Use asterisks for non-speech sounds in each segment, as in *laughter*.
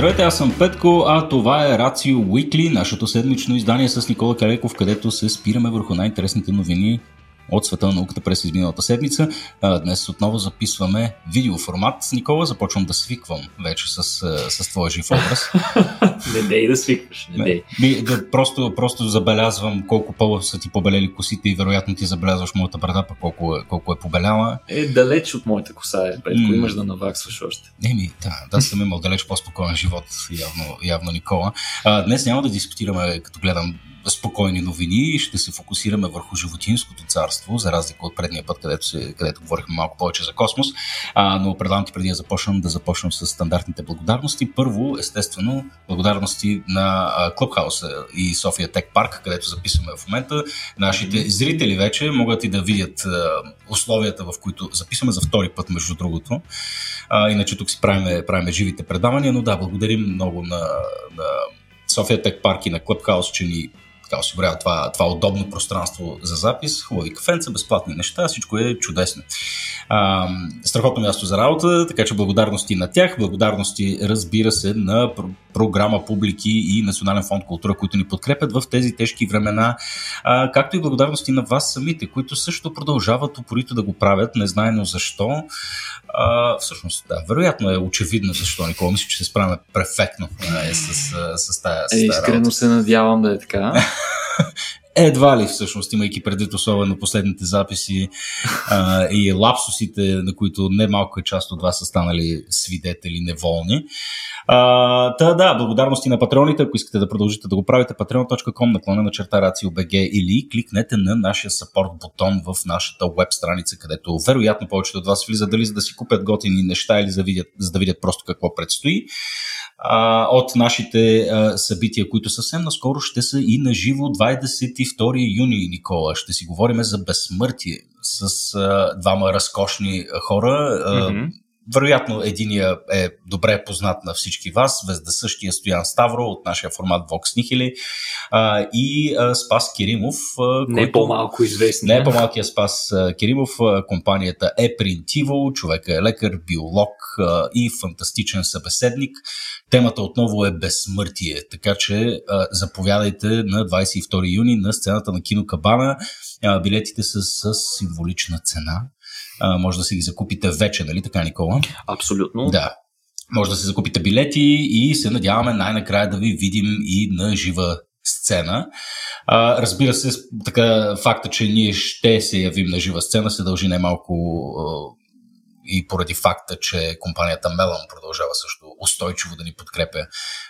Здравейте, аз съм Петко, а това е Рацио Уикли, нашето седмично издание с Никола Калеков, където се спираме върху най-интересните новини от света на науката през изминалата седмица. Днес отново записваме видеоформат. Никола, започвам да свиквам вече с, с твоя жив образ. *laughs* не дей да свикваш, не дей. Не, да, просто, просто забелязвам колко по са ти побелели косите и вероятно ти забелязваш моята брада, па колко е, колко е побеляла. Е, далеч от моята коса е, Петко, mm. имаш да наваксваш още. Не ми, да, да съм имал далеч по-спокоен живот, явно, явно Никола. А, днес няма да дискутираме, като гледам спокойни новини ще се фокусираме върху животинското царство, за разлика от предния път, където, се, където говорихме малко повече за космос. А, но предлагам ти преди да започнем, да започнем с стандартните благодарности. Първо, естествено, благодарности на Клубхаус и София Тек Парк, където записваме в момента. Нашите зрители вече могат и да видят условията, в които записваме за втори път, между другото. А, иначе тук си правиме, правиме живите предавания, но да, благодарим много на, на София Тек Парк и на Клъбхаус, че ни така осигурява това, това удобно пространство за запис, хубави кафенца, безплатни неща, всичко е чудесно. А, страхотно място за работа, така че благодарности на тях, благодарности разбира се на програма Публики и Национален фонд култура, които ни подкрепят в тези тежки времена, а, както и благодарности на вас самите, които също продължават упорито да го правят, незнайно защо. А, всъщност, да, вероятно е очевидно защо, Никола. Мисля, че се справяме перфектно е, с, с, с, тая, с е, Искрено се надявам да е така. *laughs* Едва ли всъщност, имайки предвид особено последните записи а, и лапсусите, на които немалко е част от вас са станали свидетели неволни. А, та да, благодарности на патреоните, ако искате да продължите да го правите, patreon.com наклона на черта RACIO.BG или кликнете на нашия support бутон в нашата веб страница, където вероятно повечето от вас влизат дали за да си купят готини неща или за, видят, за да видят просто какво предстои а, от нашите а, събития, които съвсем наскоро ще са и на живо 22 юни, Никола. Ще си говорим за безсмъртие с а, двама разкошни хора. А, mm-hmm. Вероятно, единия е добре познат на всички вас, вездесъщия Стоян Ставро от нашия формат Vox Nihili а, и а, Спас Киримов. А, не който, по-малко известен. Не по-малкия Спас а, Киримов. А, компанията е Принтиво, човека е лекар, биолог а, и фантастичен събеседник. Темата отново е безсмъртие, така че а, заповядайте на 22 юни на сцената на Кино Кабана. А, билетите са с символична цена а, може да си ги закупите вече, нали така, Никола? Абсолютно. Да. Може да си закупите билети и се надяваме най-накрая да ви видим и на жива сцена. А, разбира се, така факта, че ние ще се явим на жива сцена, се дължи най-малко и поради факта, че компанията Мелан продължава също устойчиво да ни подкрепя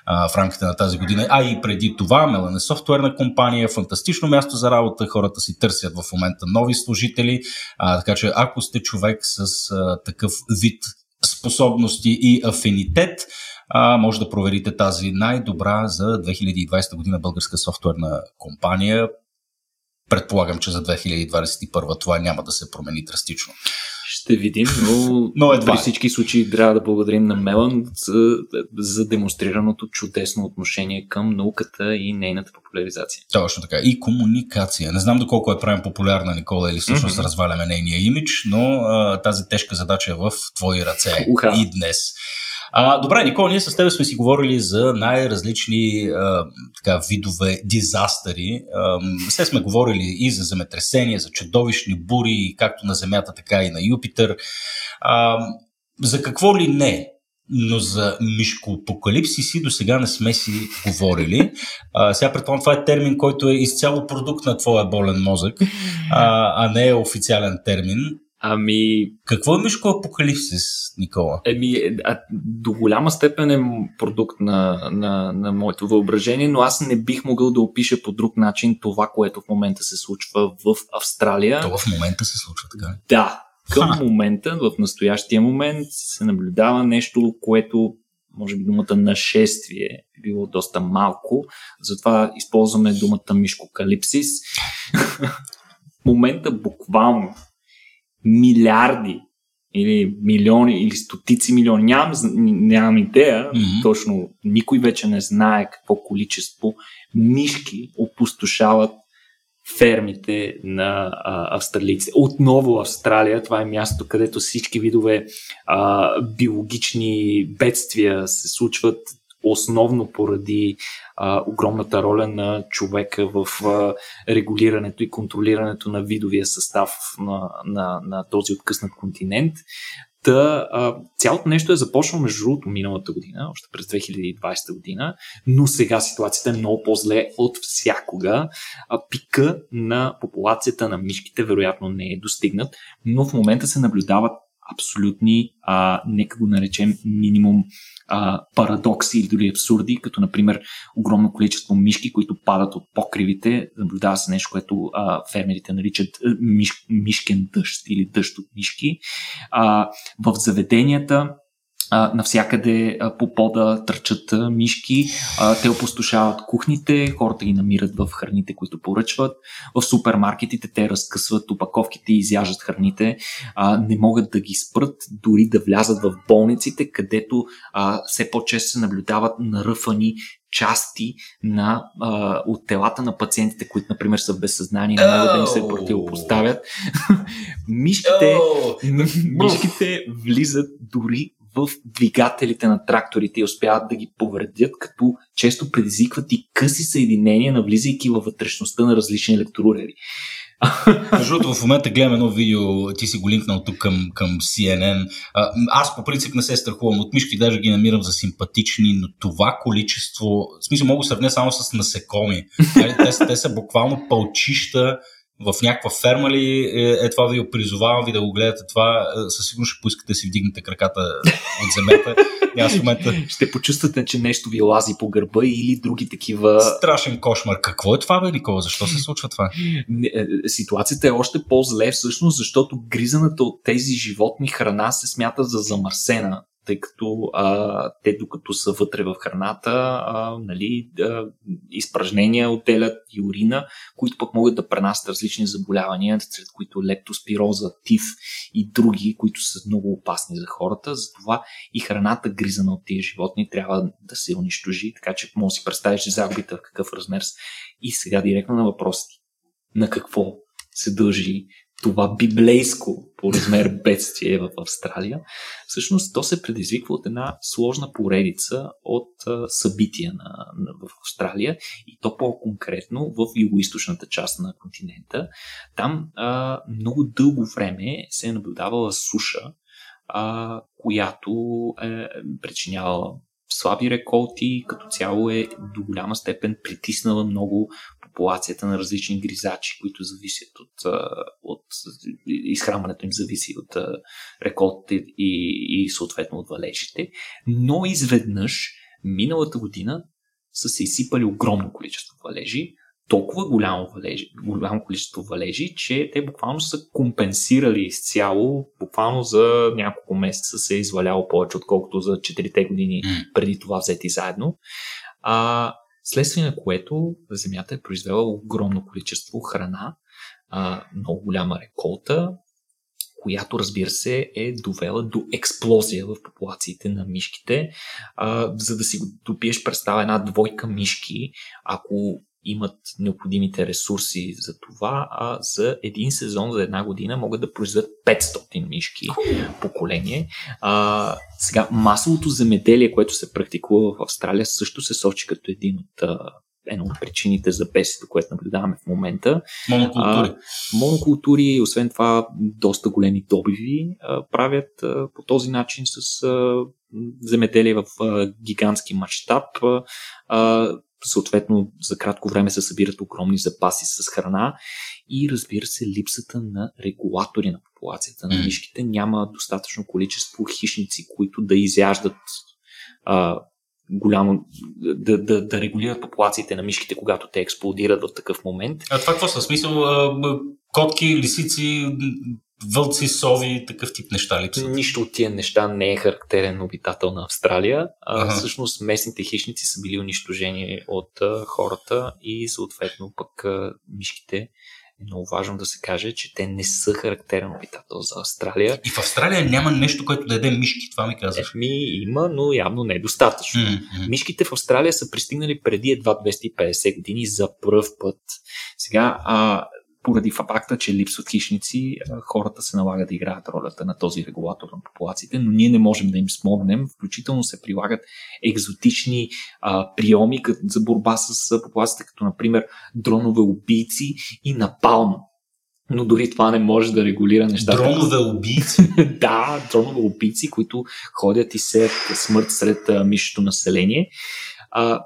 а, в рамките на тази година. А и преди това Мелан е софтуерна компания, фантастично място за работа, хората си търсят в момента нови служители, а, така че ако сте човек с а, такъв вид способности и афинитет, а, може да проверите тази най-добра за 2020 година българска софтуерна компания. Предполагам, че за 2021 това няма да се промени драстично. Ще видим, но, *laughs* но едва. при всички случаи трябва да благодарим на Мелан за, за демонстрираното чудесно отношение към науката и нейната популяризация. Точно така. И комуникация. Не знам доколко е правим популярна Никола или всъщност mm-hmm. разваляме нейния имидж, но а, тази тежка задача е в твои ръце Уха. и днес. А, добре, Никола, ние с теб сме си говорили за най-различни а, така, видове дизастъри. все сме говорили и за земетресения, за чудовищни бури, както на Земята, така и на Юпитер. А, за какво ли не? но за мишкоапокалипсиси до сега не сме си говорили. А, сега предполагам, това е термин, който е изцяло продукт на твоя болен мозък, а, а не е официален термин. Ами. Какво е Мишко Апокалипсис, Никола? Еми, а, до голяма степен е продукт на, на, на моето въображение, но аз не бих могъл да опиша по друг начин това, което в момента се случва в Австралия. Това в момента се случва, така? Да. Към Ха. момента, в настоящия момент, се наблюдава нещо, което може би думата нашествие е било доста малко, затова използваме думата мишкокалипсис. *laughs* момента буквално милиарди или милиони или стотици милиони, нямам, нямам идея, mm-hmm. точно никой вече не знае какво количество мишки опустошават фермите на а, австралийците. Отново Австралия, това е място, където всички видове а, биологични бедствия се случват основно поради а, огромната роля на човека в а, регулирането и контролирането на видовия състав на, на, на този откъснат континент. Та, а, цялото нещо е започнало между другото миналата година, още през 2020 година, но сега ситуацията е много по-зле от всякога. А, пика на популацията на мишките вероятно не е достигнат, но в момента се наблюдават абсолютни, а, нека го наречем минимум а, парадокси или дори абсурди, като например огромно количество мишки, които падат от покривите. Наблюдава се нещо, което а, фермерите наричат миш, мишкен дъжд или дъжд от мишки. А, в заведенията а, навсякъде а, по пода търчат а, мишки, а, те опустошават кухните, хората ги намират в храните, които поръчват. В супермаркетите те разкъсват опаковките и изяждат храните, а, не могат да ги спрат, дори да влязат в болниците, където а, все по-често се наблюдават наръфани части на, а, от телата на пациентите, които, например, са в безсъзнание, не могат да им се противопоставят. *laughs* мишките, мишките влизат дори в двигателите на тракторите и успяват да ги повредят, като често предизвикват и къси съединения, навлизайки във вътрешността на различни електрорери. Между другото, в момента гледам едно видео, ти си го линкнал тук към, към CNN. Аз по принцип не се страхувам от мишки, даже ги намирам за симпатични, но това количество, в смисъл мога да сравня само с насекоми. Нали, те, те са буквално пълчища в някаква ферма ли е, е това ви призовавам ви да го гледате това, е, със сигурност ще поискате да си вдигнете краката от земята. *laughs* Аз в момента... Ще почувствате, че нещо ви лази по гърба или други такива... Страшен кошмар. Какво е това, бе, Никола? Защо се случва това? Е, ситуацията е още по-зле всъщност, защото гризаната от тези животни храна се смята за замърсена тъй като а, те докато са вътре в храната, а, нали, а, изпражнения отделят и урина, които пък могат да пренасят различни заболявания, сред които лептоспироза, тиф и други, които са много опасни за хората. Затова и храната, гризана от тези животни, трябва да се унищожи, така че може да си представиш загубите в какъв размер. И сега директно на въпросите. На какво се дължи това библейско по размер *laughs* бедствие в Австралия, всъщност то се предизвиква от една сложна поредица от събития на, на, в Австралия и то по-конкретно в юго част на континента. Там а, много дълго време се е наблюдавала суша, а, която е причинявала слаби реколти, като цяло е до голяма степен притиснала много популацията на различни гризачи, които зависят от, от изхранването им зависи от реколтите и, и съответно от валежите. Но изведнъж миналата година са се изсипали огромно количество валежи, толкова голямо, валежи, голямо количество валежи, че те буквално са компенсирали изцяло, буквално за няколко месеца се е изваляло повече, отколкото за 4 години преди това взети заедно. А, Следствие на което Земята е произвела огромно количество храна, а, много голяма реколта, която разбира се е довела до експлозия в популациите на мишките. А, за да си допиеш, представа една двойка мишки, ако имат необходимите ресурси за това, а за един сезон, за една година могат да произведат 500 мишки поколение. А, сега, масовото земеделие, което се практикува в Австралия, също се сочи като един от една от причините за бесето, което наблюдаваме в момента. Монокултури. А, монокултури, освен това, доста големи добиви а, правят а, по този начин с а, земеделие в а, гигантски мащаб. А, съответно за кратко време се събират огромни запаси с храна и разбира се липсата на регулатори на популацията на мишките. Няма достатъчно количество хищници, които да изяждат а, голямо, да, да, да регулират популациите на мишките, когато те експлодират в такъв момент. А това какво са? Смисъл, котки, лисици, вълци, сови, такъв тип неща ли? Нищо от тия неща не е характерен обитател на Австралия. А, ага. Всъщност местните хищници са били унищожени от а, хората и съответно пък а, мишките е много важно да се каже, че те не са характерен обитател за Австралия. И в Австралия няма нещо, което да яде мишки, това ми казваш. Ми има, но явно не е достатъчно. Mm-hmm. Мишките в Австралия са пристигнали преди едва 250 години за първ път. Сега, а, поради факта, че липсват хищници, хората се налага да играят ролята на този регулатор на популациите, но ние не можем да им смогнем. Включително се прилагат екзотични а, приеми за борба с популациите, като например дронове убийци и напалм. Но дори това не може да регулира нещата. Дронове убийци? *laughs* да, дронове убийци, които ходят и се смърт сред мишето население. А,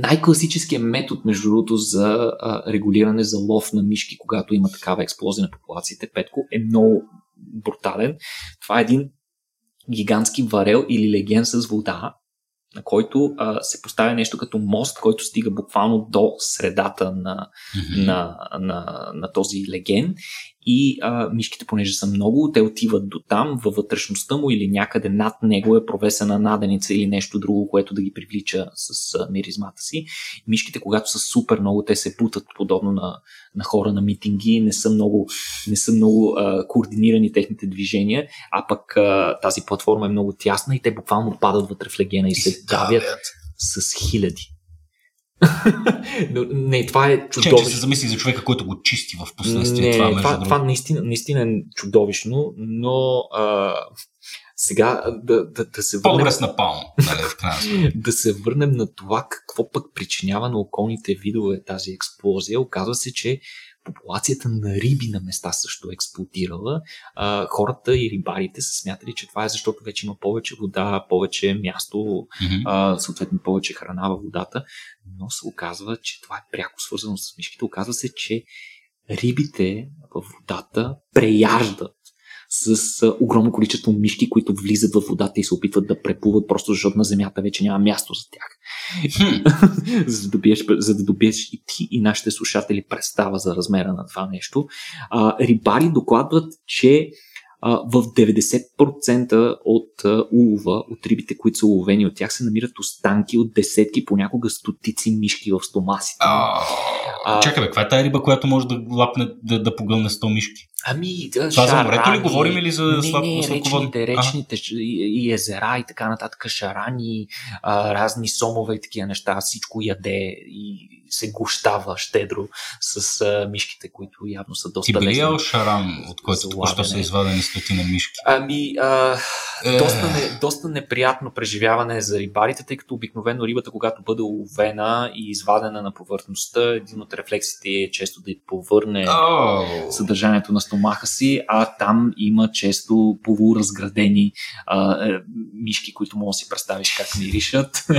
най-класическият метод, между другото, за а, регулиране за лов на мишки, когато има такава експлозия на популациите, Петко, е много брутален. Това е един гигантски варел или леген с вода, на който а, се поставя нещо като мост, който стига буквално до средата на, mm-hmm. на, на, на този леген и а, мишките, понеже са много, те отиват до там, във вътрешността му или някъде над него е провесена наденица или нещо друго, което да ги привлича с а, миризмата си. Мишките, когато са супер много, те се путат подобно на, на хора на митинги, не са много, не са много а, координирани техните движения, а пък а, тази платформа е много тясна и те буквално падат вътре в легена и се давят с хиляди. Не, това е чудовищно. Че, че се замисли за човека, който го чисти в последствие. Не, това, това, това наистина, наистина е чудовищно, но а, сега да, да, да се върнем... По-добре на палм, нали, *laughs* Да се върнем на това какво пък причинява на околните видове тази експлозия. Оказва се, че популацията на риби на места също е експлодирала. А, хората и рибарите са смятали, че това е защото вече има повече вода, повече място, mm-hmm. а, съответно повече храна във водата, но се оказва, че това е пряко свързано с мишките. Оказва се, че рибите в водата преяждат с а, огромно количество мишки, които влизат в водата и се опитват да преплуват, просто защото на земята вече няма място за тях. *laughs* за, да добиеш, за да добиеш и ти и нашите слушатели представа за размера на това нещо. А, рибари докладват, че в 90% от улова, от рибите, които са уловени от тях, се намират останки от десетки, понякога стотици мишки в стомасите. А, чакай, бе, каква е тази риба, която може да лапне, да, да погълне 100 мишки? Ами, да, Това за морето ли говорим или за слаб, не, не, речните, речните и, и езера и така нататък, шарани, а, разни сомове и такива неща, всичко яде и се гощава щедро с а, мишките, които явно са доста Ти би ли шаран, от който току-що са извадени стотина мишки? Ами, а, е... доста, не, доста неприятно преживяване за рибарите, тъй като обикновено рибата, когато бъде уловена и извадена на повърхността, един от рефлексите е често да повърне oh. съдържанието на стомаха си, а там има често полуразградени а, е, мишки, които може да си представиш как миришат. *laughs*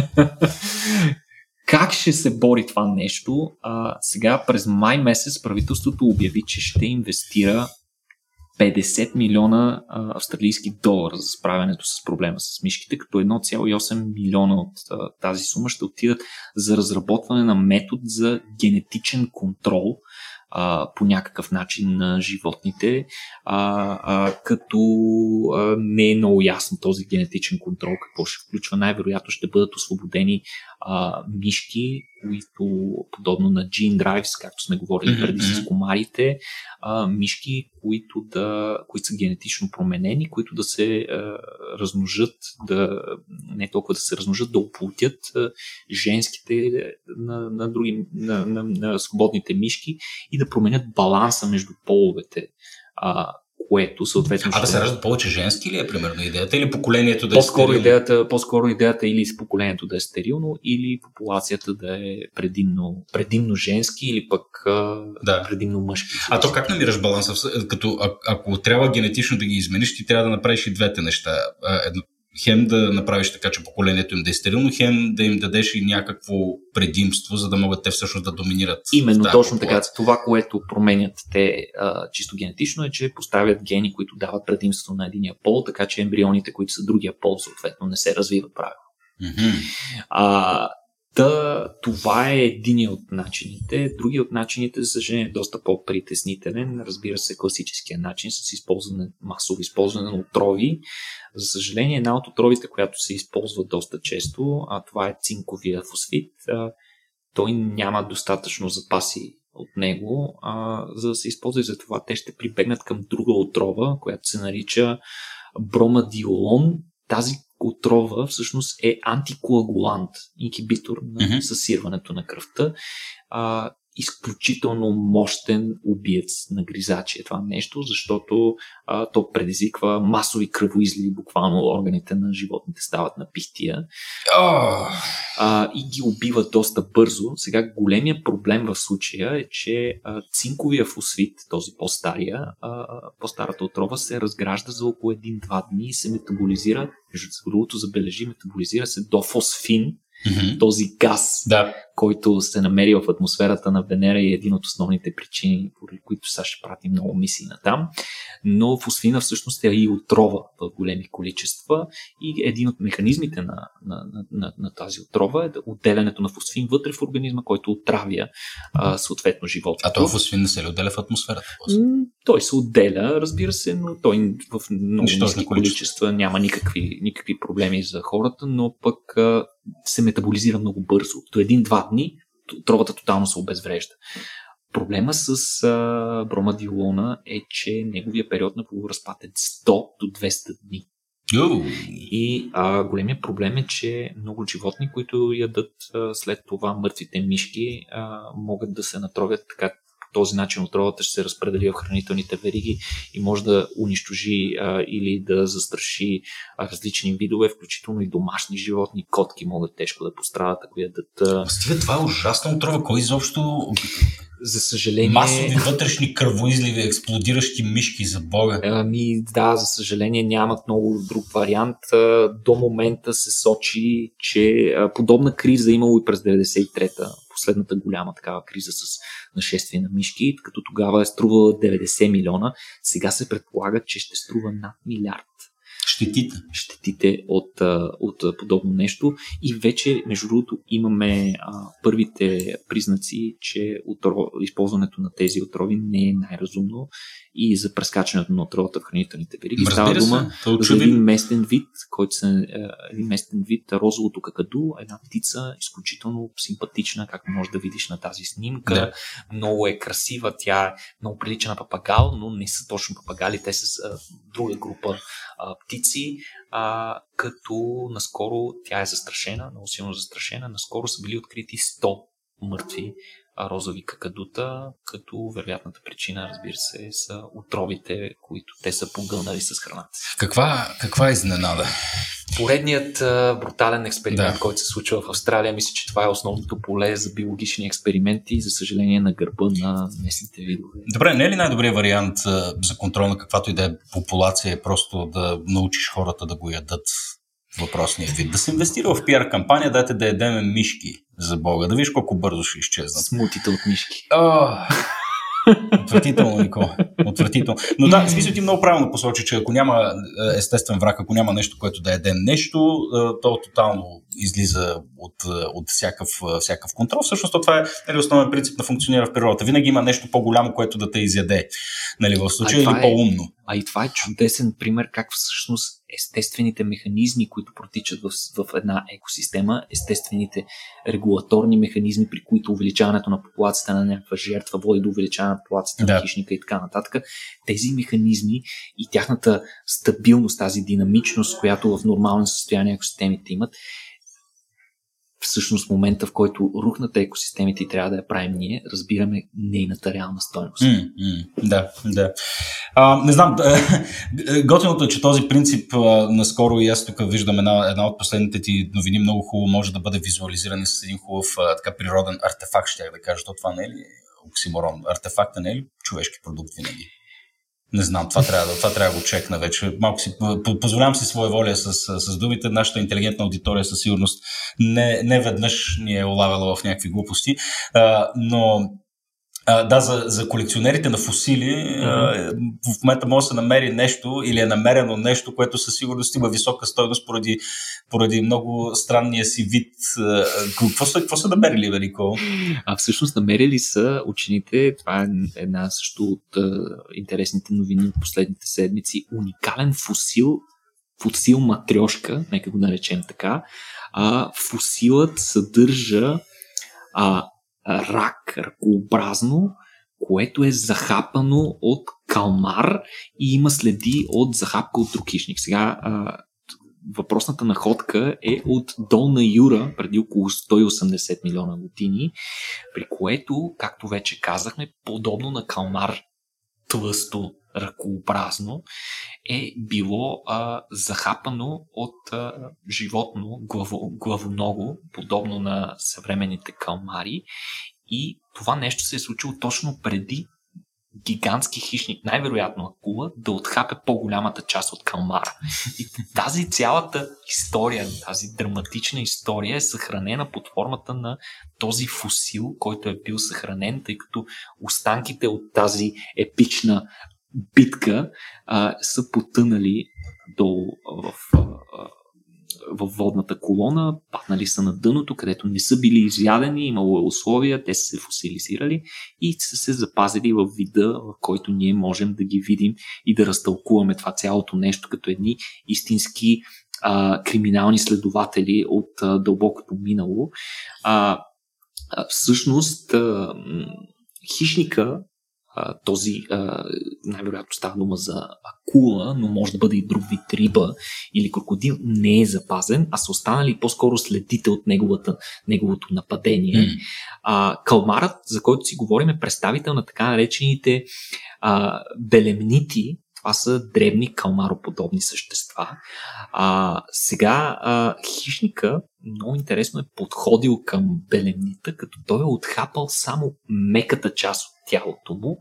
Как ще се бори това нещо? А, сега през май месец правителството обяви, че ще инвестира 50 милиона а, австралийски долара за справянето с проблема с мишките, като 1,8 милиона от а, тази сума ще отидат за разработване на метод за генетичен контрол а, по някакъв начин на животните, а, а, като а, не е много ясно този генетичен контрол какво ще включва. Най-вероятно ще бъдат освободени а, мишки, които, подобно на Gene Drives, както сме говорили преди с комарите, а, мишки, които, да, които са генетично променени, които да се а, размножат, да, не толкова да се размножат, да оплутят а, женските на, на, други, на, на, на свободните мишки и да променят баланса между половете. А, което съответно. А да се раждат повече женски ли е, примерно, идеята или поколението да е по-скоро стерилно? Идеята, по-скоро идеята е или с поколението да е стерилно, или популацията да е предимно, предимно женски, или пък да. предимно мъжки. А то как намираш баланса? Като, а, ако трябва генетично да ги измениш, ти трябва да направиш и двете неща. Едно, хем да направиш така, че поколението им да е стерилно, хем да им дадеш и някакво предимство, за да могат те всъщност да доминират. Именно точно популация. така. Това, което променят те а, чисто генетично е, че поставят гени, които дават предимство на единия пол, така че ембрионите, които са другия пол, съответно не се развиват правилно. Mm-hmm. А, Та, това е един от начините. Другия от начините, за съжаление, е доста по-притеснителен. Разбира се, класическия начин с използване, масово използване на отрови. За съжаление, една от отровите, която се използва доста често, а това е цинковия фосфит. А, той няма достатъчно запаси от него, а, за да се използва и за това те ще прибегнат към друга отрова, която се нарича бромадиолон. Тази отрова всъщност е антикоагулант, инхибитор на mm-hmm. съсирването на кръвта. А, изключително мощен убиец на гризачи е това нещо, защото а, то предизвиква масови кръвоизливи, буквално органите на животните стават на пихтия oh. а, и ги убива доста бързо. Сега големия проблем в случая е, че а, цинковия фосфит, този по-стария, а, по-старата отрова се разгражда за около 1-2 дни и се метаболизира, между другото забележи, метаболизира се до фосфин, mm-hmm. този газ, да. който се намери в атмосферата на Венера и е един от основните причини, поради които сега ще прати много мисии на там. Но фосфина всъщност е и отрова в големи количества и един от механизмите на, на, на, на, на тази отрова е отделянето на фосфин вътре в организма, който отравя а, съответно живота. А този фосфин не се ли отделя в атмосферата? той се отделя, разбира се, но той в много ниски количества няма никакви, никакви проблеми за хората, но пък а, се метаболизира много бързо. До един-два дни тровата тотално се обезврежда. Проблема с а, бромадиолона е, че неговия период на полуразпад е 100 до 200 дни. Oh. И а, големия проблем е, че много животни, които ядат а, след това мъртвите мишки, а, могат да се натровят така този начин отровата ще се разпредели в хранителните вериги и може да унищожи а, или да застраши а, различни видове, включително и домашни животни. Котки могат тежко да пострадат, ако ядат. А... Стига, това е ужасна отрова. Кой изобщо за съжаление. Масови вътрешни кръвоизливи, експлодиращи мишки за Бога. Ами да, за съжаление нямат много друг вариант. До момента се сочи, че подобна криза имало и през 93-та, последната голяма такава криза с нашествие на мишки, като тогава е струвала 90 милиона. Сега се предполага, че ще струва над милиард щетите. щетите от, от подобно нещо. И вече, между другото, имаме а, първите признаци, че отров, използването на тези отрови не е най-разумно и за прескачането на отровата в хранителните вериги. Става дума за един местен вид, който се, един местен вид розовото какаду, една птица изключително симпатична, както може да видиш на тази снимка. Да. Много е красива, тя е много прилича на папагал, но не са точно папагали, те са а, друга група а, птици, а, като наскоро тя е застрашена, много силно застрашена. Наскоро са били открити 100 мъртви розови какадута, като вероятната причина, разбира се, са отровите, които те са погълнали с храната. Каква, каква изненада? Поредният а, брутален експеримент, да. който се случва в Австралия, мисля, че това е основното поле за биологични експерименти, за съжаление на гърба на местните видове. Добре, не е ли най-добрият вариант а, за контрол на каквато и да е популация, е просто да научиш хората да го ядат въпросния вид. Да се инвестира в пиар кампания, дайте да ядеме мишки за Бога. Да виж колко бързо ще изчезнат. Смутите от мишки. Отвратително, Нико. Отвратително. Но да, смисъл ти много правилно посочи, че ако няма е, естествен враг, ако няма нещо, което да едем нещо, е, то тотално излиза от, е, от всякакъв, всякакъв контрол. Всъщност това е нали, основен принцип на функционира в природата. Винаги има нещо по-голямо, което да те изяде. Нали, в случая или е, по-умно. А и това е чудесен пример как всъщност естествените механизми, които протичат в, в една екосистема, естествените регулаторни механизми, при които увеличаването на популацията на някаква жертва води до увеличаване на популацията да. на хищника и така нататък. Тези механизми и тяхната стабилност, тази динамичност, която в нормално състояние екосистемите имат, всъщност момента, в който рухнат екосистемите и трябва да я правим ние, разбираме нейната реална стойност. Mm, mm, да, да. А, не знам, *laughs* готиното е, че този принцип а, наскоро и аз тук виждам една, една от последните ти новини, много хубаво може да бъде визуализиран с един хубав а, така природен артефакт, ще я да кажа. То това не е ли оксиморон? Артефакта не е ли човешки продукт винаги? Не знам, това трябва, да, това трябва да го чекна вече. Малко си, позволявам си своя воля с, с думите. Нашата интелигентна аудитория със сигурност не, не веднъж ни е олавила в някакви глупости, а, но а, да, за, за колекционерите на фусили mm-hmm. а, в момента може да се намери нещо или е намерено нещо, което със сигурност има висока стойност поради, поради много странния си вид. А, какво, са, какво са намерили, Велико? А всъщност намерили са учените, това е една също от а, интересните новини от последните седмици, уникален фусил, фусил матрешка, нека го наречем така. А, фусилът съдържа а, рак, ръкообразно, което е захапано от калмар и има следи от захапка от друг хищник. Сега, а, въпросната находка е от Долна Юра преди около 180 милиона години, при което, както вече казахме, подобно на калмар тлъсто, ръкообразно, е било а, захапано от а, животно главо, главоного, подобно на съвременните калмари. И това нещо се е случило точно преди гигантски хищник, най-вероятно акула, да отхапе по-голямата част от калмара. И тази цялата история, тази драматична история е съхранена под формата на този фусил, който е бил съхранен, тъй като останките от тази епична битка а, са потънали долу в в водната колона, паднали са на дъното, където не са били изядени, имало е условия, те са се фосилизирали и са се запазили в вида, в който ние можем да ги видим и да разтълкуваме това цялото нещо като едни истински а, криминални следователи от а, дълбокото минало. А, а, всъщност, а, хищника този, най-вероятно става дума за акула, но може да бъде и друг вид риба или крокодил, не е запазен, а са останали по-скоро следите от неговата, неговото нападение. Mm. А, калмарът, за който си говорим, е представител на така наречените а, белемнити, това са дребни калмароподобни същества. А, сега а, хищника много интересно е подходил към белемнита, като той е отхапал само меката част от тялото му,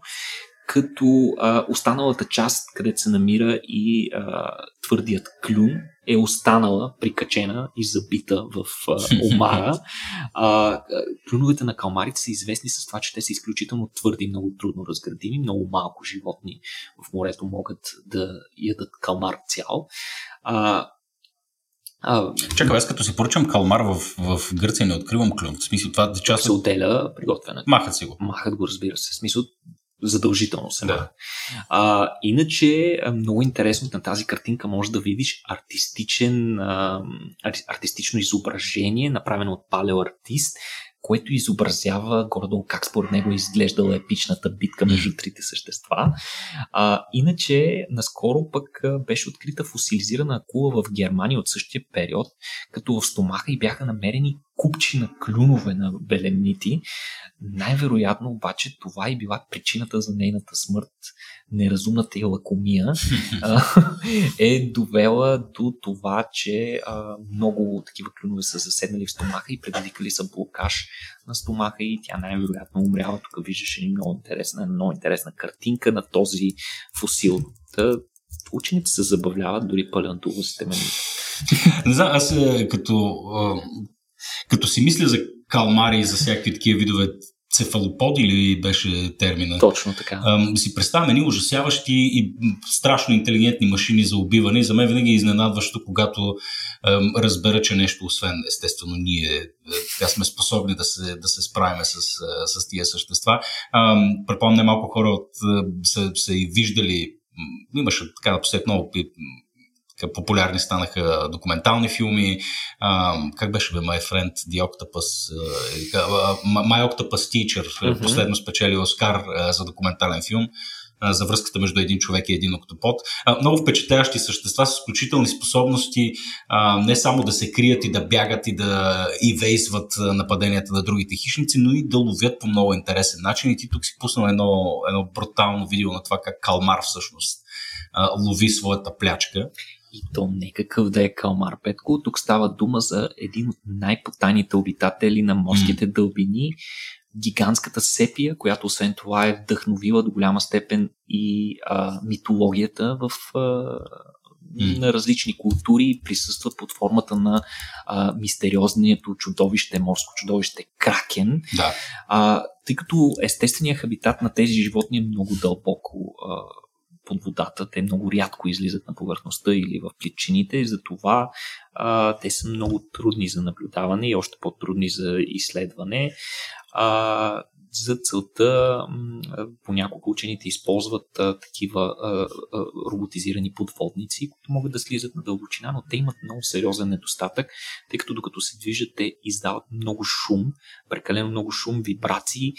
като а, останалата част, където се намира и а, твърдият клюн, е останала прикачена и забита в а, омара. *laughs* А, клюновете на калмарите са известни с това, че те са изключително твърди, много трудно разградими. Много малко животни в морето могат да ядат калмар цял. А, а, Чакай, аз като си поръчам калмар в, в Гърция не откривам клюн. В смисъл това част се отделя приготвянето. Махат си го. Махат го, разбира се. В смисъл задължително се да. А, иначе, много интересно на тази картинка може да видиш артистичен, а, артистично изображение, направено от палеоартист, което изобразява горе как според него е изглеждала епичната битка между трите същества. А, иначе, наскоро пък беше открита фосилизирана акула в Германия от същия период, като в стомаха и бяха намерени купчи на клюнове на белемнити. Най-вероятно обаче това и била причината за нейната смърт. Неразумната и лакомия *laughs* е довела до това, че много такива клюнове са заседнали в стомаха и предизвикали са блокаж на стомаха и тя най-вероятно умряла. Тук виждаш един много интересна, много интересна картинка на този фусил. Та, учените се забавляват, дори палеонтолозите ме. *laughs* Не знам, аз е, като като си мисля за калмари и за всякакви такива видове цефалоподи или беше термина? Точно така. А, си представяме ни ужасяващи и страшно интелигентни машини за убиване. И за мен винаги е изненадващо, когато а, разбера, че нещо, освен естествено ние е, така сме способни да се, да се справим с, с тия същества. А, предполагам, малко хора от, са, са и виждали имаше така напоследък много популярни станаха документални филми. А, как беше бе My Friend The Octopus? Uh, My Octopus Teacher mm-hmm. последно спечели Оскар uh, за документален филм за връзката между един човек и един октопод. Много впечатляващи същества с изключителни способности не само да се крият и да бягат и да ивейзват нападенията на другите хищници, но и да ловят по много интересен начин. И ти тук си пуснал едно, едно брутално видео на това как калмар всъщност лови своята плячка. И то не какъв да е калмар Петко. Тук става дума за един от най-потайните обитатели на морските дълбини, гигантската сепия, която освен това е вдъхновила до голяма степен и а, митологията в а, на различни култури присъства под формата на а, мистериозното чудовище, морско чудовище Кракен. Да. А, тъй като естественият хабитат на тези животни е много дълбоко а, под водата. Те много рядко излизат на повърхността или в плитчините и затова а, те са много трудни за наблюдаване и още по-трудни за изследване. А, за целта понякога учените използват такива роботизирани подводници, които могат да слизат на дълбочина, но те имат много сериозен недостатък, тъй като докато се движат, те издават много шум, прекалено много шум, вибрации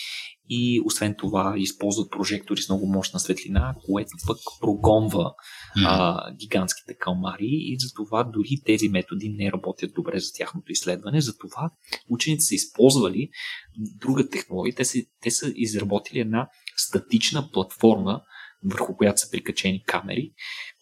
и освен това използват прожектори с много мощна светлина, което пък прогонва а, гигантските калмари и затова дори тези методи не работят добре за тяхното изследване. Затова учените са използвали друга технология. Те са, те са изработили една статична платформа, върху която са прикачени камери,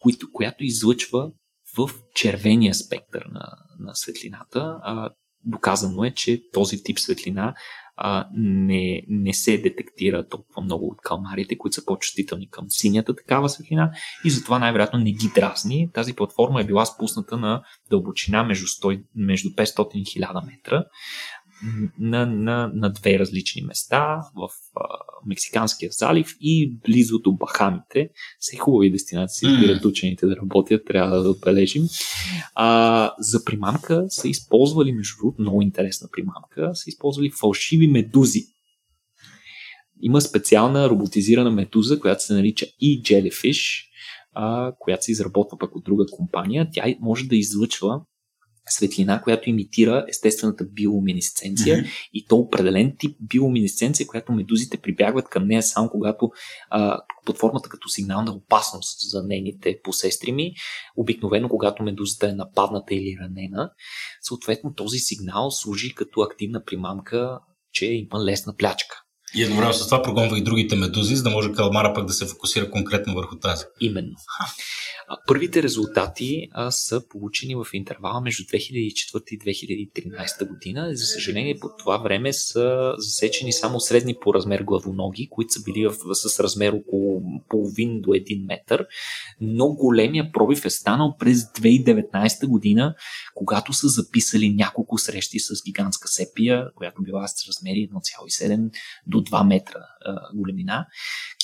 които, която излъчва в червения спектър на, на светлината. А, доказано е, че този тип светлина а, не, не се детектира толкова много от калмарите, които са по-чувствителни към синята такава светлина и затова най-вероятно не ги дразни. Тази платформа е била спусната на дълбочина между, 100, между 500 и 1000 метра на, на, на две различни места в а, Мексиканския залив и близо до Бахамите. Все хубави дестинации, избират учените да работят, трябва да отбележим. А, за примамка са използвали, между другото, много интересна примамка, са използвали фалшиви медузи. Има специална роботизирана медуза, която се нарича e-Jellyfish, а, която се изработва пък от друга компания. Тя може да излъчва светлина, която имитира естествената биолуминесценция mm-hmm. и то определен тип биолуминесценция, която медузите прибягват към нея само когато а, под формата като сигнална опасност за нейните посестрими, обикновено когато медузата е нападната или ранена. Съответно този сигнал служи като активна примамка, че има лесна плячка. И едновременно с това прогонва и другите медузи, за да може калмара пък да се фокусира конкретно върху тази. Именно. Първите резултати а, са получени в интервала между 2004 и 2013 година. За съжаление, по това време са засечени само средни по размер главоноги, които са били в, с размер около половин до 1 метър. Но големия пробив е станал през 2019 година, когато са записали няколко срещи с гигантска сепия, която била с размери 1,7 до 2 метра а, големина.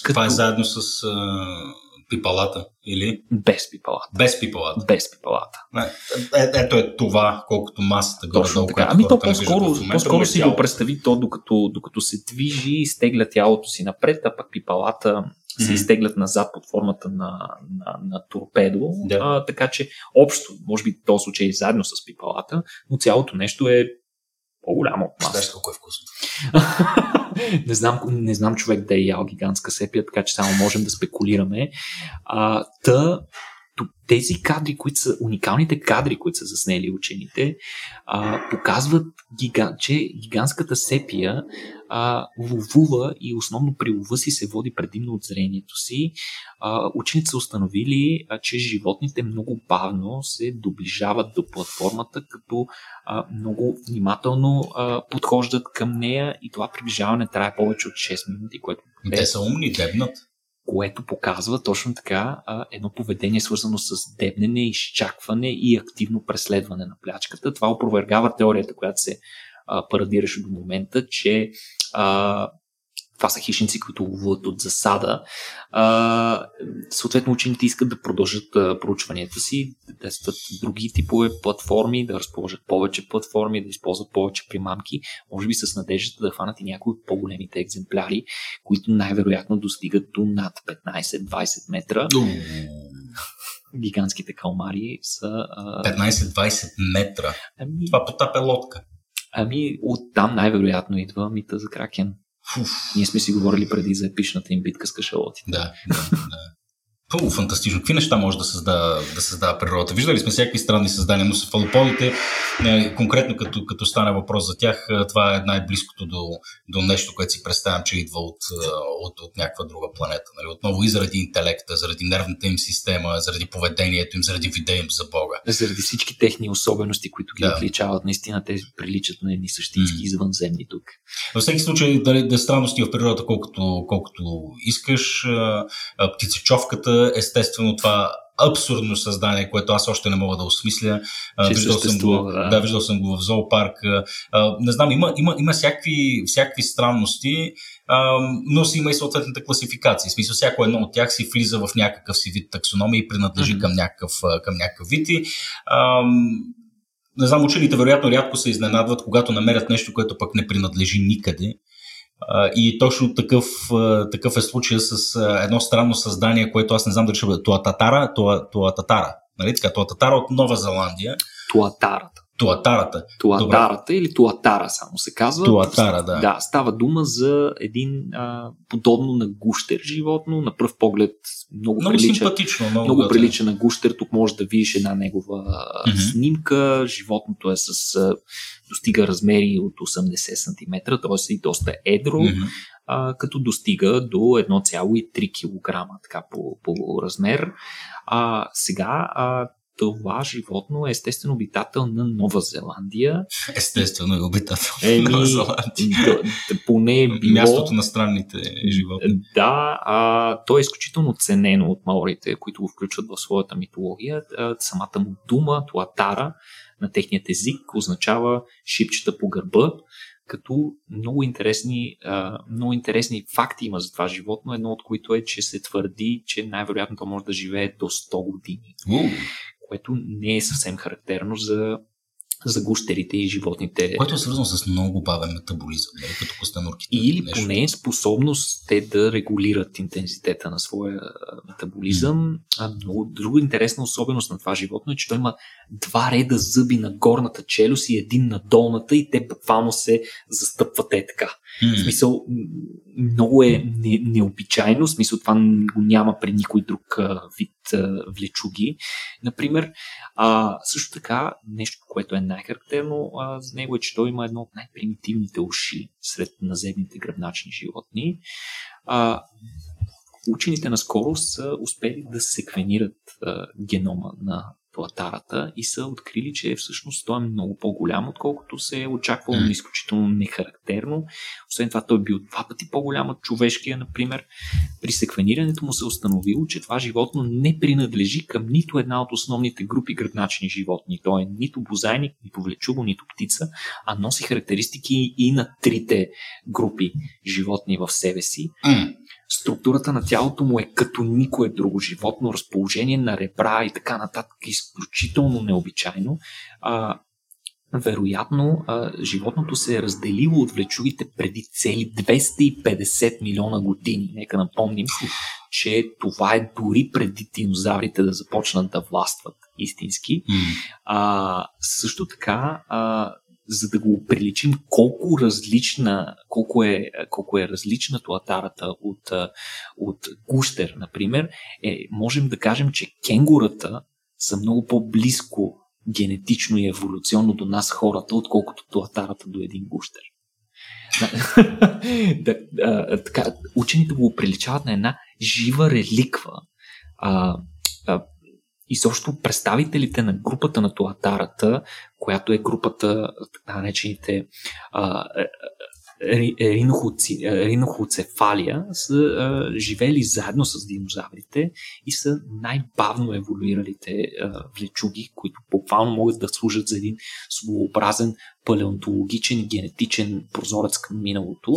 Като... Това е заедно с а пипалата, или? Без пипалата. Без пипалата. Без пипалата. Е, е, ето е това, колкото масата горе Точно така. Ами то по-скоро, по-скоро си го представи то, докато, докато се движи, изтегля тялото си напред, а пък пипалата mm-hmm. се изтеглят назад под формата на, на, на торпедо. Да. А, така че общо, може би този случай заедно с пипалата, но цялото нещо е по-голямо от нас. Знаеш колко е вкусно. *laughs* не, знам, не знам човек да е ял гигантска сепия, така че само можем да спекулираме. А, та, тези кадри, които са уникалните кадри, които са заснели учените, а, показват, гига, че гигантската сепия а, ловува и основно при лова си се води предимно от зрението си. А, учените са установили, а, че животните много бавно се доближават до платформата, като а, много внимателно а, подхождат към нея и това приближаване трае повече от 6 минути, което... Те са умни, дебнат което показва точно така а, едно поведение свързано с дебнене, изчакване и активно преследване на плячката. Това опровергава теорията, която се а, парадираше до момента, че а, това са хищници, които ловуват от засада. А, съответно, учените искат да продължат а, проучванията си, да тестват други типове платформи, да разположат повече платформи, да използват повече примамки, може би с надеждата да хванат и някои от по-големите екземпляри, които най-вероятно достигат до над 15-20 метра. Гигантските калмари са... А... 15-20 метра. Ами... Това потапе лодка. Ами, оттам най-вероятно идва мита за Кракен. Фуф. Ние сме си говорили преди за епичната им битка с кашалотите. Да, да, да. Пълно фантастично. Какви неща може да създава, да създава природата? Виждали сме всякакви странни създания, но фалополите, е, конкретно като, като стане въпрос за тях, е, това е най-близкото до, до нещо, което си представям, че идва от, е, от, от някаква друга планета. Нали? Отново и заради интелекта, заради нервната им система, заради поведението им, заради вида им за Бога. Заради всички техни особености, които ги да. отличават. Наистина те приличат на едни същински mm. извънземни тук. Във всеки случай, да, да странности в природата колкото, колкото искаш. Птицечовката естествено това абсурдно създание, което аз още не мога да осмисля. Че виждал, съм го, да. да, виждал съм го в зоопарк. Не знам, има, има, има всякакви, всякакви странности, но си има и съответната класификация. В смисъл, всяко едно от тях си влиза в някакъв си вид таксономия и принадлежи mm-hmm. към, някакъв, към някакъв вид. И, не знам, учените вероятно рядко се изненадват, когато намерят нещо, което пък не принадлежи никъде И точно такъв, такъв е случая с едно странно създание, което аз не знам дали ще бъде Туататара, Туататара. Нали така? Туататара от Нова Зеландия. Туатарата. Туатарата. Туатарата Добре. или Туатара само се казва. Туатара, да. Да, става дума за един а, подобно на гущер животно, на пръв поглед много, много прилича, симпатично. Много, много прилича на гущер. Тук може да видиш една негова mm-hmm. снимка. Животното е с а, достига размери от 80 см, т.е. и доста едро, mm-hmm. а, като достига до 1,3 кг така по, по размер. А, сега а, това животно е естествен обитател на Нова Зеландия. Естествено е обитател на Нова Зеландия. Да, да, поне е било... Мястото на странните животни. Да, а, то е изключително ценено от маорите, които го включват в своята митология. А, самата му дума, туатара, на техният език означава шипчета по гърба, като много интересни, много интересни факти има за това животно, едно от които е, че се твърди, че най-вероятно то може да живее до 100 години. Което не е съвсем характерно за за гущерите и животните. Което е свързано с много бавен метаболизъм, не? Нали, като костенурките. Или нещо. поне способност те да регулират интензитета на своя метаболизъм. Mm. А много друга интересна особеност на това животно е, че той има два реда зъби на горната челюст и един на долната и те буквално се застъпват е така. Mm. В смисъл, много е не, необичайно, в смисъл това го няма при никой друг а, вид а, влечуги. Например, а, също така, нещо, което е най-характерно а, за него е, че той има едно от най-примитивните уши сред наземните гръбначни животни. А, учените наскоро са успели да секвенират а, генома на платарата и са открили, че всъщност той е много по-голям, отколкото се е очаквало, mm. изключително нехарактерно. Освен това, той е бил два пъти по-голям от човешкия, например. При секвенирането му се е установило, че това животно не принадлежи към нито една от основните групи гръбначни животни. Той е нито бозайник, нито влечуго, нито птица, а носи характеристики и на трите групи животни в себе си. Mm структурата на тялото му е като никое друго животно, разположение на ребра и така нататък, изключително необичайно. А, вероятно, а, животното се е разделило от влечугите преди цели 250 милиона години. Нека напомним, че това е дори преди динозаврите да започнат да властват истински. Mm. А, също така, а, за да го приличим колко различна, колко е, колко е различна туатарата от, от гущер, например, е, можем да кажем, че кенгурата са много по-близко генетично и еволюционно до нас хората, отколкото туатарата до един гущер. да, *laughs* а, така, учените го приличават на една жива реликва. А, изобщо представителите на групата на Туатарата, която е групата, така наречените ринохоцефалия, са а, живели заедно с динозаврите и са най-бавно еволюиралите а, влечуги, които буквално могат да служат за един своеобразен палеонтологичен генетичен прозорец към миналото.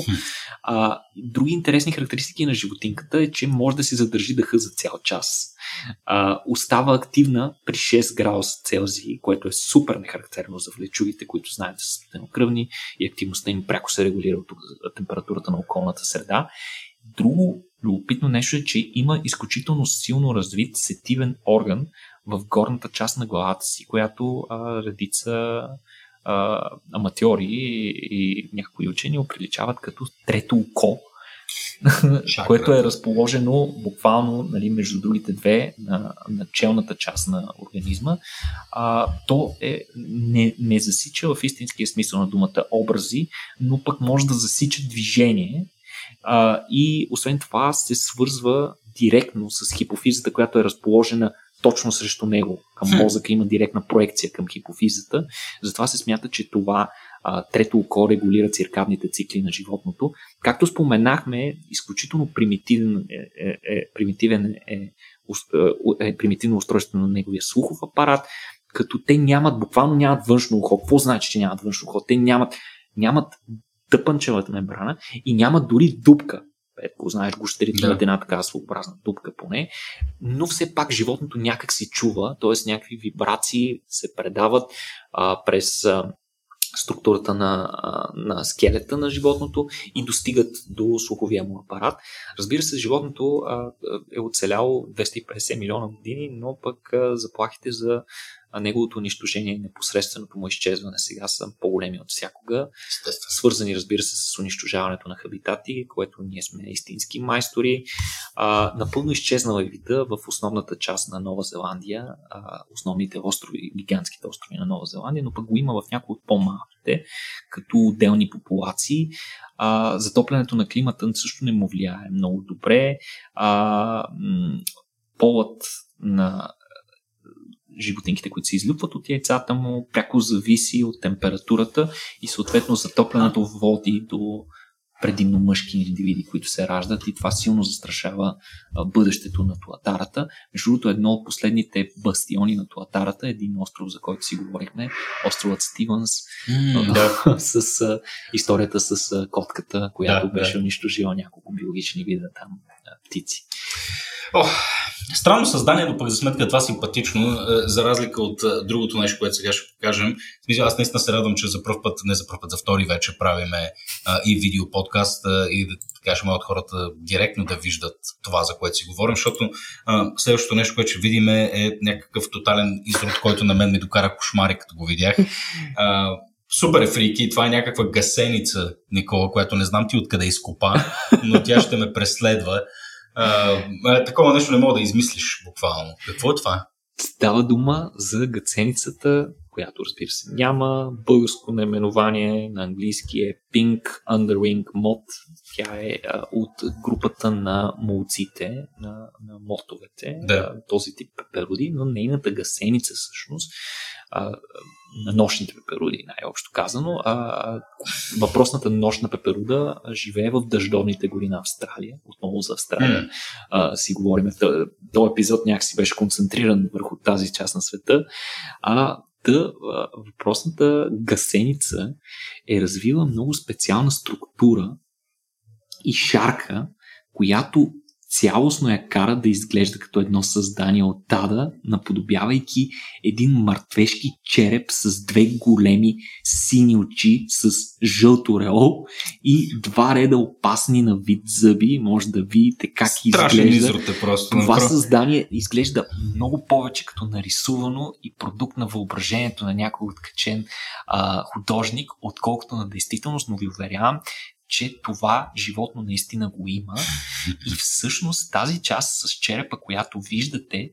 А, други интересни характеристики на животинката е, че може да се задържи дъха за цял час. А, остава активна при 6 градуса Целзий, което е супер нехарактерно за влечугите, които знаят, че са стенокръвни и активността им пряко се регулира от температурата на околната среда. Друго любопитно нещо е, че има изключително силно развит сетивен орган в горната част на главата си, която а, редица а, аматьори и, и някои учени оприличават като трето око, което е разположено буквално нали, между другите две на, на челната част на организма. А, то е, не, не засича в истинския смисъл на думата образи, но пък може да засича движение а, и освен това се свързва директно с хипофизата, която е разположена точно срещу него. Към мозъка има директна проекция към хипофизата. Затова се смята, че това а, трето око регулира циркадните цикли на животното. Както споменахме, изключително примитивен е, е, е, примитивен е, е, е примитивно устройство на неговия слухов апарат, като те нямат, буквално нямат външно ухо. Какво значи, че нямат външно ухо? Те нямат, нямат тъпанчевата мембрана и нямат дори дупка ако знаеш, гущерите да. имат една така своеобразна дупка поне, но все пак животното някак си чува, т.е. някакви вибрации се предават а, през а, структурата на, на скелета на животното и достигат до слуховия му апарат. Разбира се, животното е оцеляло 250 милиона години, но пък заплахите за неговото унищожение и непосредственото му изчезване сега са по-големи от всякога. Свързани, разбира се, с унищожаването на хабитати, което ние сме истински майстори. А, напълно изчезнала е вида в основната част на Нова Зеландия, а, основните острови, гигантските острови на Нова Зеландия, но пък го има в някои от по-малките, като отделни популации. А, затоплянето на климата също не му влияе много добре. А, полът на животинките, които се излюпват от яйцата му, пряко зависи от температурата и съответно затоплянето води до предимно мъжки индивиди, които се раждат и това силно застрашава бъдещето на Туатарата. Между другото, едно от последните бастиони на Туатарата, един остров, за който си говорихме, островът Стивенс, mm, да. *laughs* с а, историята с а, котката, която да, беше да. унищожила няколко биологични вида там птици. О, странно създание, но пък за сметка това симпатично, е, за разлика от е, другото нещо, което сега ще покажем. Смисъл, аз наистина се радвам, че за първ път, не за първ път, за втори вече правиме а, и видео подкаст и да така ще хората директно да виждат това, за което си говорим, защото следващото нещо, което ще видим е, е някакъв тотален изрод, който на мен ми докара кошмари, като го видях. Супер е фрики. Това е някаква гасеница, Никола, която не знам ти откъде изкопа, но тя ще ме преследва. А, такова нещо не мога да измислиш буквално. Какво е това? Става дума за гъценицата, която разбира се няма. Българско наименование на английски е Pink Underwing Mod. Тя е а, от групата на молците, на, на мотовете, да. този тип пеперуди, но нейната гасеница всъщност а, на нощните пеперуди, най-общо казано. А, въпросната нощна пеперуда живее в дъждовните гори на Австралия. Отново за Австралия а, си говорим. Този епизод някакси беше концентриран върху тази част на света. А Та, въпросната гасеница е развила много специална структура и шарка, която цялостно я кара да изглежда като едно създание от тада, наподобявайки един мъртвешки череп с две големи сини очи с жълто реол и два реда опасни на вид зъби. Може да видите как Страшен изглежда. Е просто, Това направо. създание изглежда много повече като нарисувано и продукт на въображението на някой откачен а, художник, отколкото на действителност, но ви уверявам, че това животно наистина го има и всъщност тази част с черепа, която виждате,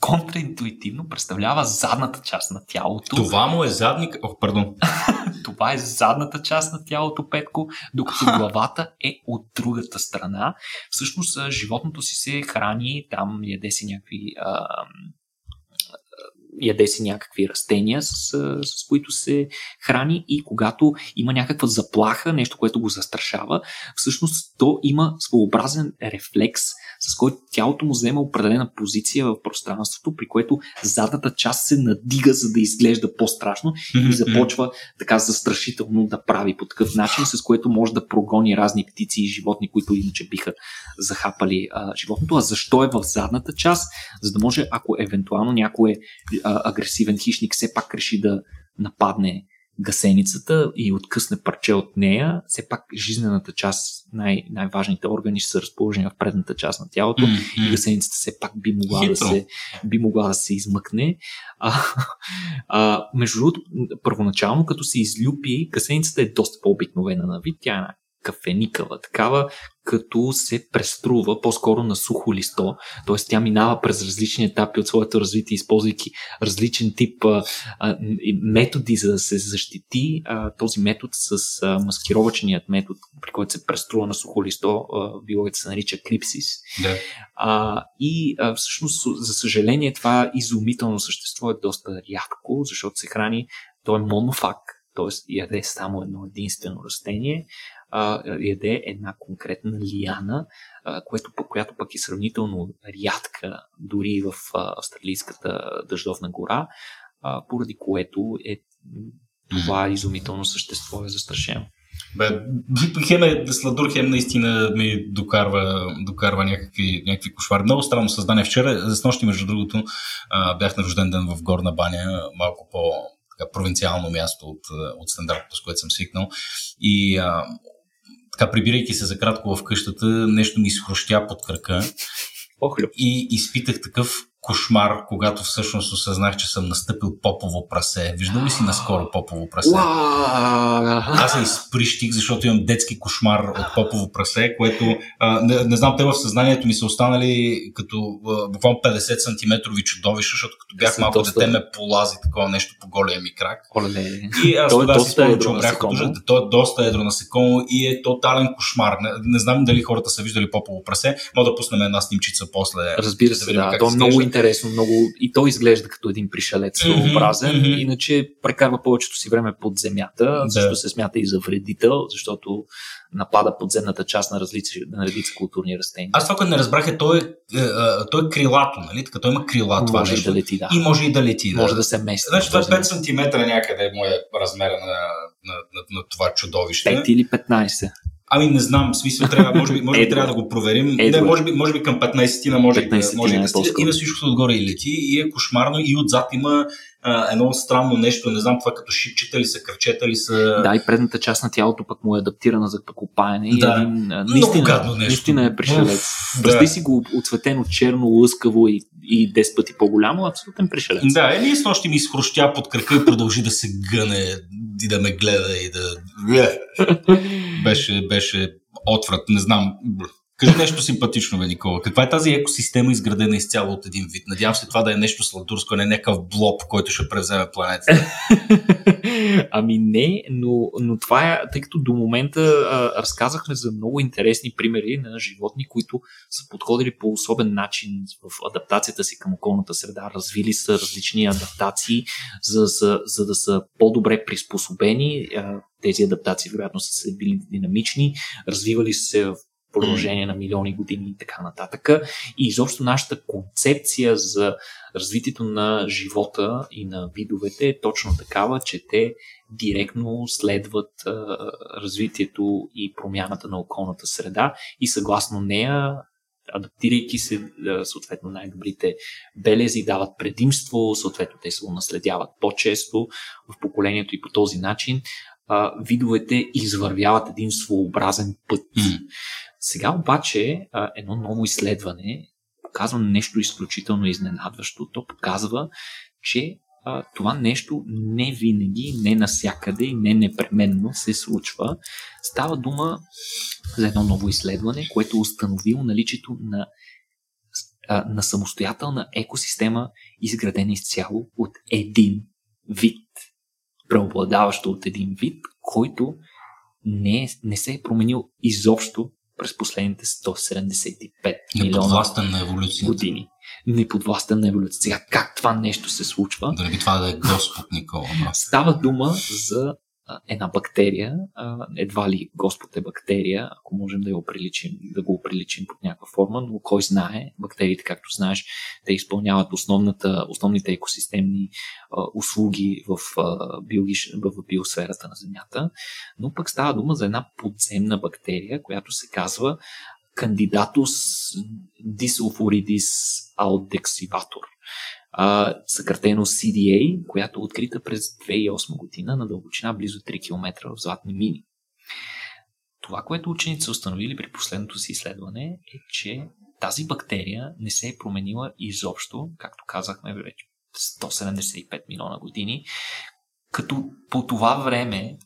контраинтуитивно представлява задната част на тялото. Това му е задник... О, пардон. *laughs* Това е задната част на тялото, Петко, докато *laughs* главата е от другата страна. Всъщност животното си се храни, там яде си някакви а, яде си някакви растения, с, с които се храни и когато има някаква заплаха, нещо, което го застрашава, всъщност то има своеобразен рефлекс, с който тялото му взема определена позиция в пространството, при което задната част се надига, за да изглежда по-страшно и започва така застрашително да прави по такъв начин, с което може да прогони разни птици и животни, които иначе биха захапали а, животното. А защо е в задната част? За да може, ако евентуално някой е а, агресивен хищник все пак реши да нападне гасеницата и откъсне парче от нея, все пак жизнената част, най- най-важните органи ще са разположени в предната част на тялото mm-hmm. и гасеницата все пак би могла, да се, би могла да се измъкне. А, а, между другото, първоначално, като се излюпи, гасеницата е доста по-обикновена на вид. Тя е кафеникава такава, като се преструва по-скоро на сухо листо, т.е. тя минава през различни етапи от своето развитие, използвайки различен тип а, а, методи за да се защити. А, този метод с а, маскировачният метод, при който се преструва на сухо листо, биологията се нарича клипсис. Да. А, и а, всъщност, за съжаление, това изумително същество е доста рядко, защото се храни, то е монофак, т.е. яде само едно единствено растение, а, яде една конкретна лияна, а, което, която пък е сравнително рядка дори в а, австралийската дъждовна гора, а, поради което е това изумително същество е застрашено. Бе, хем е сладур, хем наистина ми докарва, докарва някакви, някакви кошмари. Много странно създание. Вчера, за нощи, между другото, бях на рожден ден в Горна баня, малко по така, провинциално място от, от стандартното, с което съм свикнал. И а, така, прибирайки се за кратко в къщата, нещо ми изхрущя под кръка. Охлюб. И изпитах такъв кошмар, когато всъщност осъзнах, че съм настъпил попово прасе. Виждал ли си наскоро попово прасе? Аз се изприщих, защото имам детски кошмар от попово прасе, което а, не, не знам, те в съзнанието ми са останали като буквално 50 см чудовища, защото като бях малко доста... дете ме полази такова нещо по голия ми крак. Оле. И аз *laughs* тогава си спомням, че умрях То е доста едро насекомо и е тотален кошмар. Не, не знам дали хората са виждали попово прасе. Мога да пуснем една снимчица после. Разбира се, да. да. То е много интересно, много и той изглежда като един пришелец своеобразен, mm-hmm, mm-hmm. иначе прекарва повечето си време под земята, да. защото се смята и за вредител, защото напада подземната част на различни на редици културни растения. Аз това, което не разбрах е, той е, е, е, той е крилато, нали? Така, той има крила това може нещо. да лети, да. И може и да лети. Може да, да се мести. Значи това е 5 см някъде е моя размера на, на, на, на това чудовище. 5 или 15. Ами не знам, в смисъл трябва, *laughs* може би, може би трябва да го проверим. Едва. Не, може би, може би към 15 на може, 15 може да стига. И на всичкото отгоре и лети и е кошмарно и отзад има а, едно странно нещо, не знам това като шипчета ли са, кръчета ли са. Да, и предната част на тялото пък му е адаптирана за покопаене. Да, и един, наистина, гадно нещо. наистина е пришелец. Представи да. си го отцветено черно, лъскаво и, и 10 пъти по-голямо, абсолютен пришелец. Да, или с нощи ми изхрущя под кръка и продължи да се гъне и да ме гледа и да... *laughs* беше, беше отврат, не знам. Кажи нещо симпатично, бе, Никола. Каква е тази екосистема, изградена изцяло от един вид? Надявам се това да е нещо сладурско, не някакъв блоб, който ще превземе планетата. *laughs* ами не, но, но това е, тъй като до момента а, разказахме за много интересни примери на животни, които са подходили по особен начин в адаптацията си към околната среда. Развили са различни адаптации, за, за, за да са по-добре приспособени. Тези адаптации, вероятно, са били динамични, развивали се в продължение на милиони години и така нататък. И изобщо нашата концепция за развитието на живота и на видовете е точно такава, че те директно следват а, развитието и промяната на околната среда и съгласно нея адаптирайки се съответно най-добрите белези, дават предимство, съответно те се го наследяват по-често в поколението и по този начин а, видовете извървяват един своеобразен път. Mm. Сега обаче едно ново изследване показва нещо изключително изненадващо. То показва, че а, това нещо не винаги, не насякъде и не непременно се случва. Става дума за едно ново изследване, което е установило наличието на, а, на самостоятелна екосистема, изградена изцяло от един вид, преобладаващо от един вид, който не, е, не се е променил изобщо през последните 175 милиона на еволюцията. години. Неподвластен на еволюцията. Сега как това нещо се случва? Дали това да е Господ Никола? Става дума за една бактерия, едва ли Господ е бактерия, ако можем да, я приличим, да го приличим под някаква форма, но кой знае, бактериите, както знаеш, те изпълняват основната, основните екосистемни а, услуги в, а, биологич, в биосферата на Земята, но пък става дума за една подземна бактерия, която се казва Candidatus disulfuridis aldexivator а, съкратено CDA, която е открита през 2008 година на дълбочина близо 3 км в Златни мини. Това, което учените са установили при последното си изследване е, че тази бактерия не се е променила изобщо, както казахме вече 175 милиона години, като по това време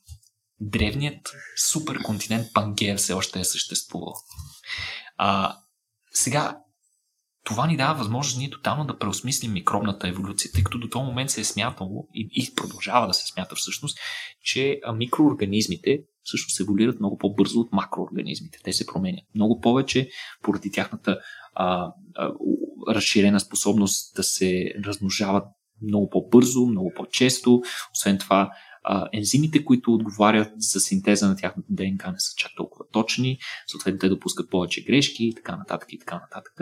древният суперконтинент Пангея все още е съществувал. А, сега, това ни дава възможност ние тотално да преосмислим микробната еволюция, тъй като до този момент се е смятало и, и продължава да се смята всъщност, че микроорганизмите всъщност еволюират много по-бързо от макроорганизмите. Те се променят много повече поради тяхната а, а, разширена способност да се размножават много по-бързо, много по-често. Освен това, ензимите, които отговарят за синтеза на тяхната ДНК не са чак толкова точни, съответно те допускат повече грешки и така нататък и така нататък.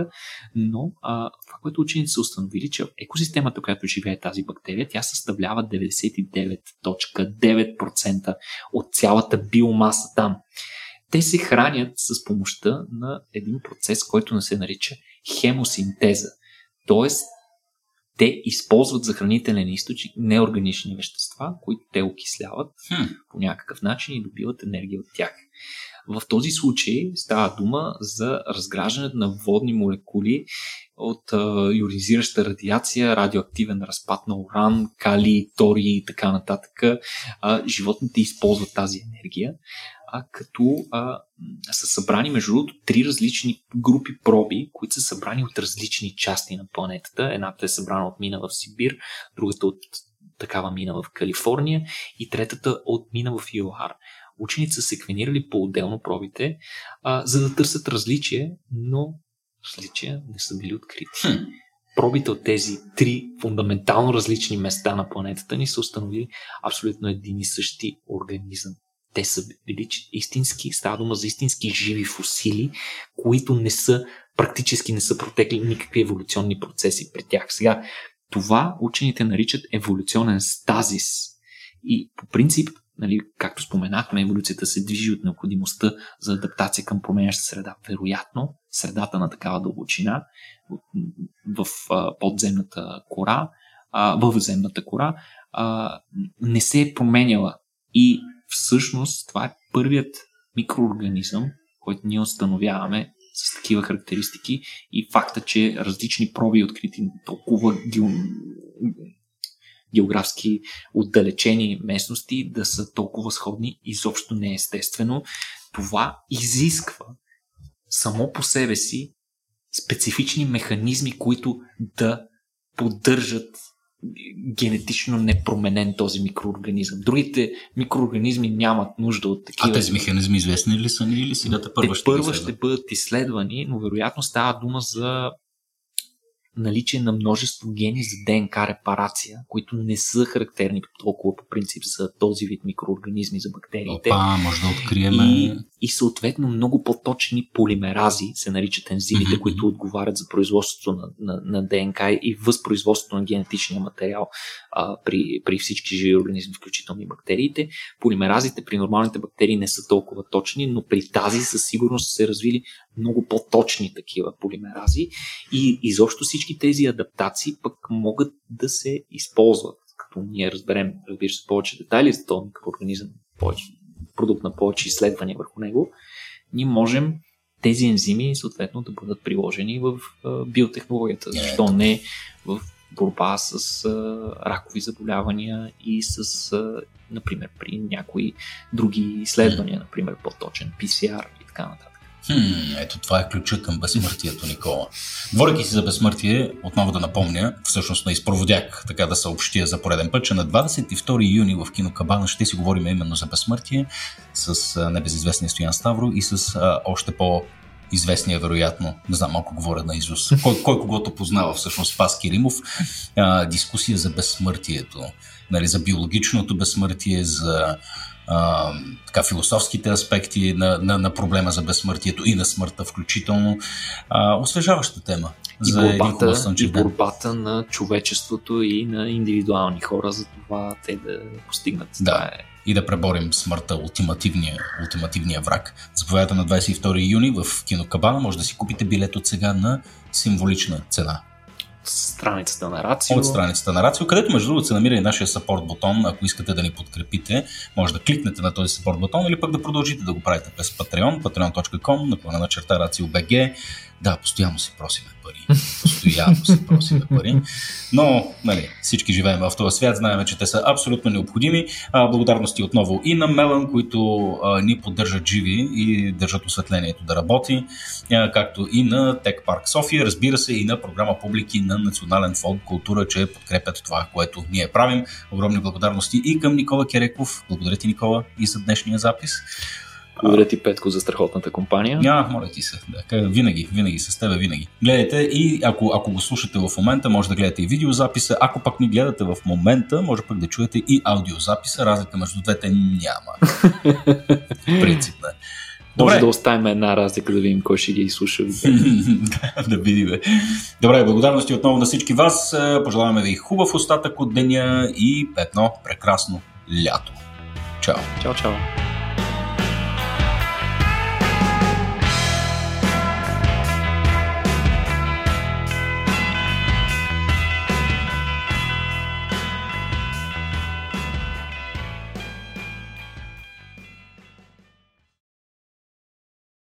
Но а, това, което учените са установили, че екосистемата, която живее тази бактерия, тя съставлява 99.9% от цялата биомаса там. Те се хранят с помощта на един процес, който не се нарича хемосинтеза. Тоест, те използват за хранителен източник неорганични вещества, които те окисляват Хм. по някакъв начин и добиват енергия от тях. В този случай става дума за разграждането на водни молекули от а, ионизираща радиация, радиоактивен разпад на уран, кали, тори и така нататък. Животните използват тази енергия, а, като а, са събрани между другото три различни групи проби, които са събрани от различни части на планетата. Едната е събрана от мина в Сибир, другата от такава мина в Калифорния и третата от мина в ЮАР учените са секвенирали по-отделно пробите, а, за да търсят различие, но различия не са били открити. Хм. Пробите от тези три фундаментално различни места на планетата ни са установили абсолютно един и същи организъм. Те са били истински, става дума за истински живи фусили, които не са, практически не са протекли никакви еволюционни процеси при тях. Сега, това учените наричат еволюционен стазис. И по принцип нали, както споменахме, еволюцията се движи от необходимостта за адаптация към променяща среда. Вероятно, средата на такава дълбочина в подземната кора, в земната кора, не се е променяла. И всъщност това е първият микроорганизъм, който ние установяваме с такива характеристики и факта, че различни проби, открити толкова географски отдалечени местности да са толкова сходни, изобщо не е естествено. Това изисква само по себе си специфични механизми, които да поддържат генетично непроменен този микроорганизъм. Другите микроорганизми нямат нужда от такива. А тези механизми известни ли са ни или сега те първа ще, първа ще бъдат изследвани, но вероятно става дума за наличие на множество гени за ДНК репарация, които не са характерни толкова по принцип за този вид микроорганизми, за бактериите. Опа, може да открием. И, и съответно много по-точни полимерази се наричат ензимите, mm-hmm. които отговарят за производството на, на, на ДНК и възпроизводството на генетичния материал а, при, при всички живи организми, включително и бактериите. Полимеразите при нормалните бактерии не са толкова точни, но при тази със сигурност са се развили много по-точни такива полимерази и изобщо всички тези адаптации пък могат да се използват. Като ние разберем, разбира се, повече детайли за този микроорганизъм, повече, продукт на повече изследвания върху него, ние можем тези ензими съответно да бъдат приложени в биотехнологията. Е, Защо не в борба с а, ракови заболявания и с, а, например, при някои други изследвания, например, по-точен PCR и така нататък. Хм, ето това е ключа към безсмъртието, Никола. Говорейки си за безсмъртие, отново да напомня, всъщност на изпроводяк, така да съобщя за пореден път, че на 22 юни в кино Кабана ще си говорим именно за безсмъртие с небезизвестния Стоян Ставро и с а, още по известния вероятно, не знам малко говоря на Изус, кой, кой когото познава всъщност Пас Киримов, а, дискусия за безсмъртието, нали, за биологичното безсмъртие, за а, така, философските аспекти на, на, на проблема за безсмъртието и на смъртта включително. А, освежаваща тема. И за борбата, и борбата на човечеството и на индивидуални хора за това те да постигнат. Да. Това е и да преборим смъртта, ултимативния, ултимативния враг. Заповядайте на 22 юни в Кино Кабана. Може да си купите билет от сега на символична цена страницата на Рацио. От страницата на Рацио, където между другото се намира и нашия support бутон. Ако искате да ни подкрепите, може да кликнете на този support бутон или пък да продължите да го правите през Patreon, patreon.com, наклона на черта RACIO.BG. Да, постоянно си просиме пари. Постоянно си просиме пари. Но, нали, всички живеем в този свят, знаем, че те са абсолютно необходими. А, благодарности отново и на Мелан, които а, ни поддържат живи и държат осветлението да работи, а, както и на Тек Парк София, разбира се, и на програма Публики на Национален фонд Култура, че подкрепят това, което ние правим. Огромни благодарности и към Никола Кереков. Благодаря ти, Никола, и за днешния запис. Благодаря ти, Петко, за страхотната компания. Няма, моля ти се. Да, винаги, винаги, с тебе винаги. Гледайте и ако, ако го слушате в момента, може да гледате и видеозаписа. Ако пък ни гледате в момента, може пък да чуете и аудиозаписа. Разлика между двете няма. Принципна. Добре. Може да оставим една разлика да видим кой ще ги изслуша. *laughs* да видим. Добре, благодарности отново на всички вас. Пожелаваме ви хубав остатък от деня и едно прекрасно лято. Чао. Чао, чао.